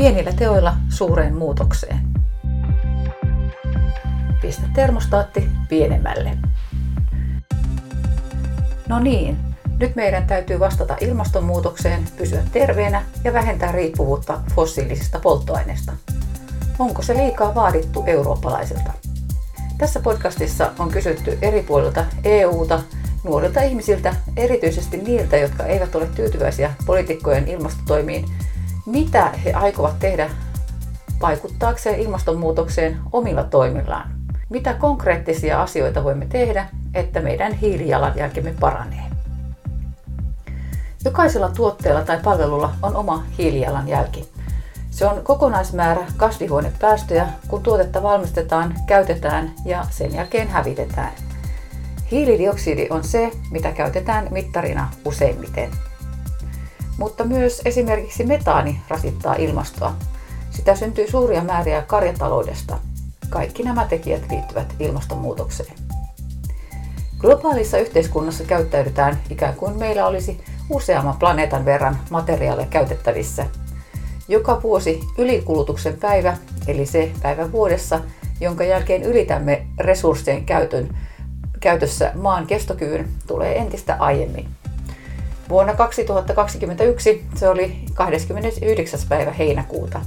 Pienillä teoilla suureen muutokseen. Pistä termostaatti pienemmälle. No niin, nyt meidän täytyy vastata ilmastonmuutokseen, pysyä terveenä ja vähentää riippuvuutta fossiilisista polttoaineista. Onko se liikaa vaadittu eurooppalaisilta? Tässä podcastissa on kysytty eri puolilta EUta, nuorilta ihmisiltä, erityisesti niiltä, jotka eivät ole tyytyväisiä poliitikkojen ilmastotoimiin, mitä he aikovat tehdä vaikuttaakseen ilmastonmuutokseen omilla toimillaan. Mitä konkreettisia asioita voimme tehdä, että meidän hiilijalanjälkemme paranee. Jokaisella tuotteella tai palvelulla on oma hiilijalanjälki. Se on kokonaismäärä kasvihuonepäästöjä, kun tuotetta valmistetaan, käytetään ja sen jälkeen hävitetään. Hiilidioksidi on se, mitä käytetään mittarina useimmiten. Mutta myös esimerkiksi metaani rasittaa ilmastoa. Sitä syntyy suuria määriä karjataloudesta. Kaikki nämä tekijät liittyvät ilmastonmuutokseen. Globaalissa yhteiskunnassa käyttäydytään ikään kuin meillä olisi useamman planeetan verran materiaalia käytettävissä. Joka vuosi ylikulutuksen päivä, eli se päivä vuodessa, jonka jälkeen ylitämme resurssien käytön, käytössä maan kestokyvyn, tulee entistä aiemmin. Vuonna 2021 se oli 29. päivä heinäkuuta.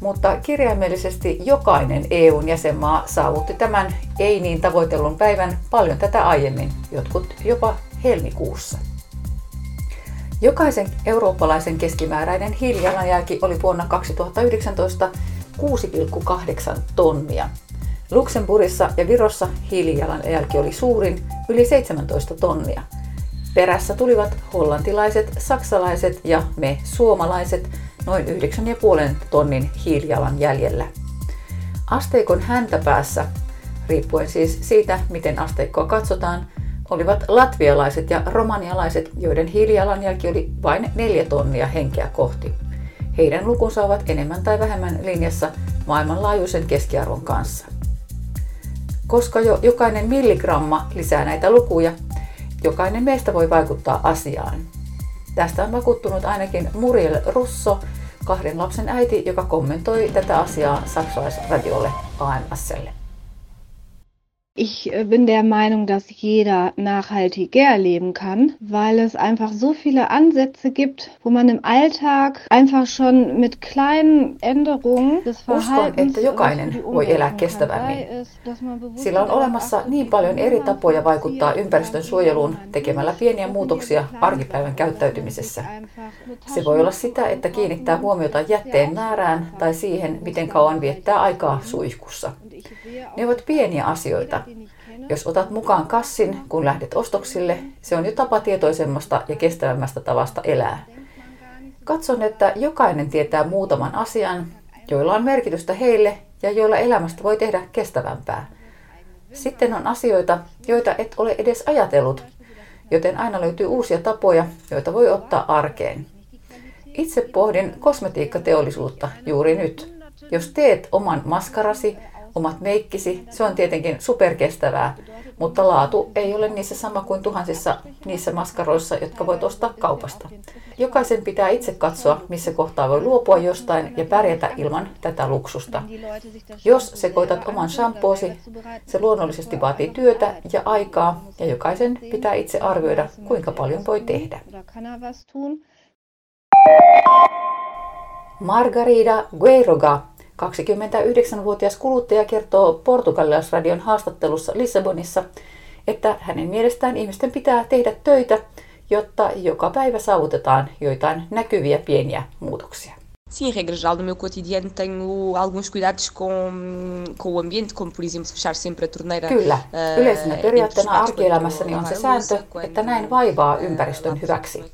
Mutta kirjaimellisesti jokainen EUn jäsenmaa saavutti tämän ei niin tavoitellun päivän paljon tätä aiemmin, jotkut jopa helmikuussa. Jokaisen eurooppalaisen keskimääräinen hiilijalanjälki oli vuonna 2019 6,8 tonnia. Luxemburgissa ja Virossa hiilijalanjälki oli suurin, yli 17 tonnia. Perässä tulivat hollantilaiset, saksalaiset ja me suomalaiset noin 9,5 tonnin hiilijalanjäljellä. Asteikon häntäpäässä, riippuen siis siitä, miten asteikkoa katsotaan, olivat latvialaiset ja romanialaiset, joiden hiilijalanjälki oli vain neljä tonnia henkeä kohti. Heidän lukunsa ovat enemmän tai vähemmän linjassa maailmanlaajuisen keskiarvon kanssa. Koska jo jokainen milligramma lisää näitä lukuja, jokainen meistä voi vaikuttaa asiaan. Tästä on vakuuttunut ainakin Muriel Russo, kahden lapsen äiti, joka kommentoi tätä asiaa saksalaisradiolle AMSlle. Ich äh, bin der Meinung, dass jeder nachhaltiger leben kann, weil es einfach so viele Ansätze gibt, wo man im Alltag einfach schon mit kleinen Änderungen des Verhaltens että jokainen voi elää kestävämmin. Sillä on olemassa niin paljon eri tapoja vaikuttaa ympäristön suojeluun tekemällä pieniä muutoksia arkipäivän käyttäytymisessä. Se voi olla sitä, että kiinnittää huomiota jätteen määrään tai siihen, miten kauan viettää aikaa suihkussa. Ne ovat pieniä asioita. Jos otat mukaan kassin, kun lähdet ostoksille, se on jo tapa tietoisemmasta ja kestävämmästä tavasta elää. Katson, että jokainen tietää muutaman asian, joilla on merkitystä heille ja joilla elämästä voi tehdä kestävämpää. Sitten on asioita, joita et ole edes ajatellut, joten aina löytyy uusia tapoja, joita voi ottaa arkeen. Itse pohdin kosmetiikkateollisuutta juuri nyt. Jos teet oman maskarasi omat meikkisi. Se on tietenkin superkestävää, mutta laatu ei ole niissä sama kuin tuhansissa niissä maskaroissa, jotka voit ostaa kaupasta. Jokaisen pitää itse katsoa, missä kohtaa voi luopua jostain ja pärjätä ilman tätä luksusta. Jos sekoitat oman shampoosi, se luonnollisesti vaatii työtä ja aikaa ja jokaisen pitää itse arvioida, kuinka paljon voi tehdä. Margarida Gueiroga 29-vuotias kuluttaja kertoo portugalilaisradion haastattelussa Lissabonissa, että hänen mielestään ihmisten pitää tehdä töitä, jotta joka päivä saavutetaan joitain näkyviä pieniä muutoksia. Sim, regra geral, no meu cotidiano tenho alguns cuidados com, com o ambiente, como por exemplo fechar sempre a torneira. Kyllä. Yleisenä periaatteena arkielämässäni on se sääntö, että näin vaivaa ympäristön hyväksi.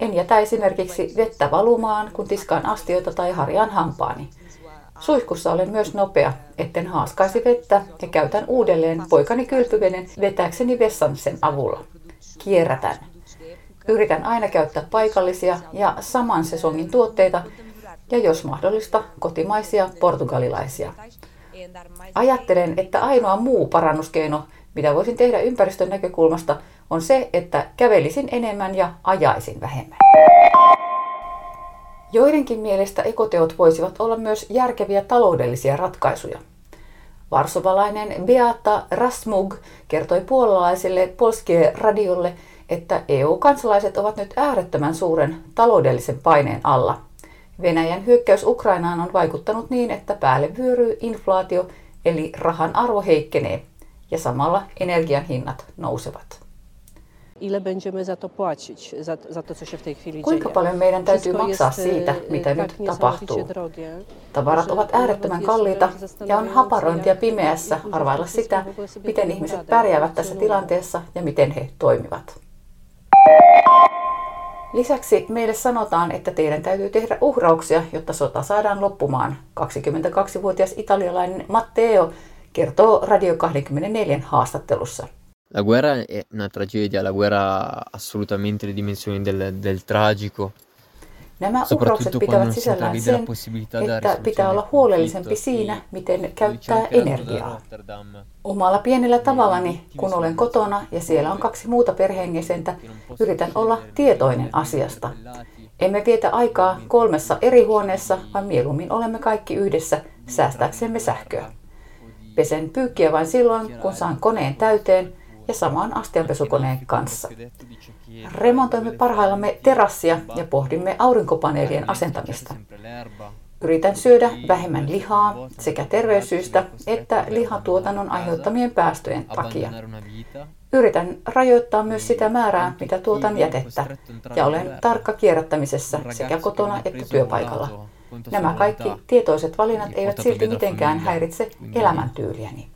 En jätä esimerkiksi vettä valumaan, kun tiskaan astioita tai harjaan hampaani. Suihkussa olen myös nopea, etten haaskaisi vettä ja käytän uudelleen poikani kylpyvenen vetääkseni vessan sen avulla. Kierrätän. Yritän aina käyttää paikallisia ja saman sesongin tuotteita ja jos mahdollista kotimaisia portugalilaisia. Ajattelen, että ainoa muu parannuskeino, mitä voisin tehdä ympäristön näkökulmasta, on se, että kävelisin enemmän ja ajaisin vähemmän. Joidenkin mielestä ekoteot voisivat olla myös järkeviä taloudellisia ratkaisuja. Varsovalainen Beata Rasmug kertoi puolalaiselle Polskie radiolle, että EU-kansalaiset ovat nyt äärettömän suuren taloudellisen paineen alla. Venäjän hyökkäys Ukrainaan on vaikuttanut niin, että päälle vyöryy inflaatio, eli rahan arvo heikkenee, ja samalla energian hinnat nousevat. Kuinka paljon meidän täytyy maksaa siitä, mitä nyt tapahtuu? Tavarat ovat äärettömän kalliita ja on haparointia pimeässä arvailla sitä, miten ihmiset pärjäävät tässä tilanteessa ja miten he toimivat. Lisäksi meille sanotaan, että teidän täytyy tehdä uhrauksia, jotta sota saadaan loppumaan. 22-vuotias italialainen Matteo kertoo Radio 24 haastattelussa. La guerra è una tragedia, la guerra ha assolutamente le dimensioni del, del tragico. Nämä uhraukset pitävät sisällään sen, että pitää olla huolellisempi siinä, miten käyttää energiaa. Omalla pienellä tavallani, kun olen kotona ja siellä on kaksi muuta perheenjäsentä, yritän olla tietoinen asiasta. Emme vietä aikaa kolmessa eri huoneessa, vaan mieluummin olemme kaikki yhdessä säästääksemme sähköä. Pesen pyykkiä vain silloin, kun saan koneen täyteen ja samaan astianpesukoneen kanssa. Remontoimme parhaillamme terassia ja pohdimme aurinkopaneelien asentamista. Yritän syödä vähemmän lihaa sekä terveyssyistä että lihatuotannon aiheuttamien päästöjen takia. Yritän rajoittaa myös sitä määrää, mitä tuotan jätettä, ja olen tarkka kierrättämisessä sekä kotona että työpaikalla. Nämä kaikki tietoiset valinnat eivät silti mitenkään häiritse elämäntyyliäni.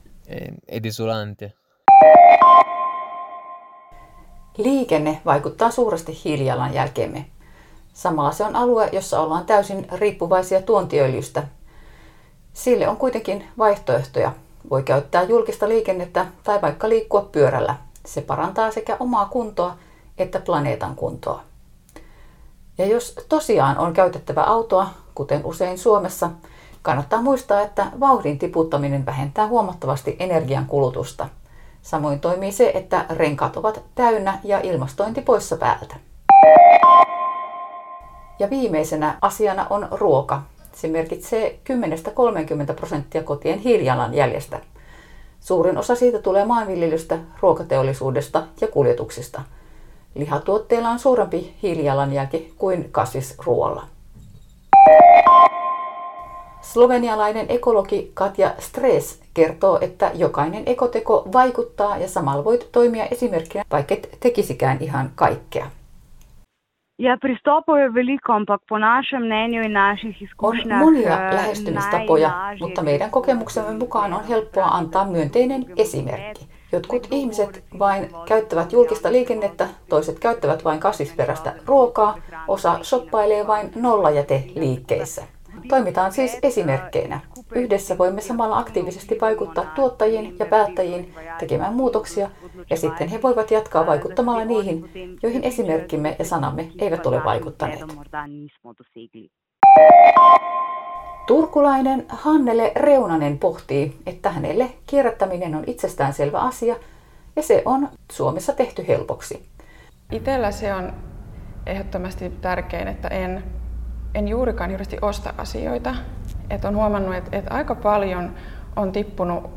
Liikenne vaikuttaa suuresti hiilijalanjälkeemme. Samalla se on alue, jossa ollaan täysin riippuvaisia tuontiöljystä. Sille on kuitenkin vaihtoehtoja. Voi käyttää julkista liikennettä tai vaikka liikkua pyörällä. Se parantaa sekä omaa kuntoa että planeetan kuntoa. Ja jos tosiaan on käytettävä autoa, kuten usein Suomessa, kannattaa muistaa, että vauhdin tiputtaminen vähentää huomattavasti energian kulutusta – Samoin toimii se, että renkaat ovat täynnä ja ilmastointi poissa päältä. Ja viimeisenä asiana on ruoka. Se merkitsee 10-30 prosenttia kotien hiilijalanjäljestä. Suurin osa siitä tulee maanviljelystä, ruokateollisuudesta ja kuljetuksista. Lihatuotteilla on suurempi hiilijalanjälki kuin kasvisruoalla. Slovenialainen ekologi Katja Stres kertoo, että jokainen ekoteko vaikuttaa ja samalla voit toimia esimerkkinä, vaikka et tekisikään ihan kaikkea. Ja pristopov je veliko, ampak po našem mnenju in naših izkušnjah... On monia eh, lähestymistapoja, mutta meidän kokemuksemme mukaan on helppoa antaa myönteinen esimerkki. Jotkut ihmiset vain käyttävät julkista liikennettä, toiset käyttävät vain kasvisperäistä ruokaa, osa shoppailee vain nollajäte-liikkeissä. Toimitaan siis esimerkkeinä. Yhdessä voimme samalla aktiivisesti vaikuttaa tuottajiin ja päättäjiin tekemään muutoksia, ja sitten he voivat jatkaa vaikuttamalla niihin, joihin esimerkkimme ja sanamme eivät ole vaikuttaneet. Turkulainen Hannele Reunanen pohtii, että hänelle kierrättäminen on itsestäänselvä asia, ja se on Suomessa tehty helpoksi. Itellä se on ehdottomasti tärkein, että en en juurikaan juuristi osta asioita. Et on huomannut, että et aika paljon on tippunut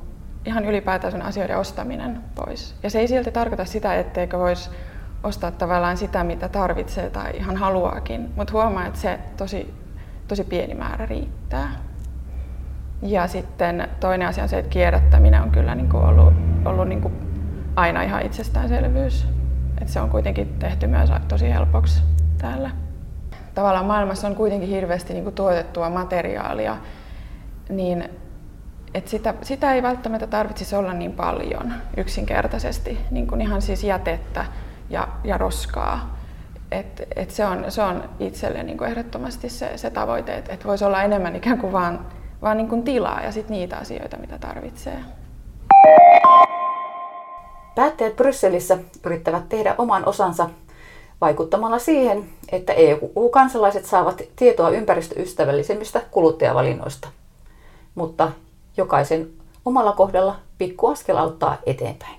ihan ylipäätään asioiden ostaminen pois. Ja se ei silti tarkoita sitä, etteikö voisi ostaa tavallaan sitä, mitä tarvitsee tai ihan haluaakin, mutta huomaa, että se tosi, tosi pieni määrä riittää. Ja sitten toinen asia on se, että kierrättäminen on kyllä niin kuin ollut, ollut niin kuin aina ihan itsestäänselvyys. Et se on kuitenkin tehty myös tosi helpoksi täällä tavallaan maailmassa on kuitenkin hirveästi niin kuin tuotettua materiaalia, niin että sitä, sitä ei välttämättä tarvitsisi olla niin paljon yksinkertaisesti, niin kuin ihan siis jätettä ja, ja roskaa. Et, et se, on, se on itselle niin kuin ehdottomasti se, se tavoite, että et voisi olla enemmän ikään kuin vaan, vaan niin kuin tilaa ja sit niitä asioita, mitä tarvitsee. Päättäjät Brysselissä yrittävät tehdä oman osansa vaikuttamalla siihen, että EU-kansalaiset saavat tietoa ympäristöystävällisemmistä kuluttajavalinnoista. Mutta jokaisen omalla kohdalla pikku askel auttaa eteenpäin.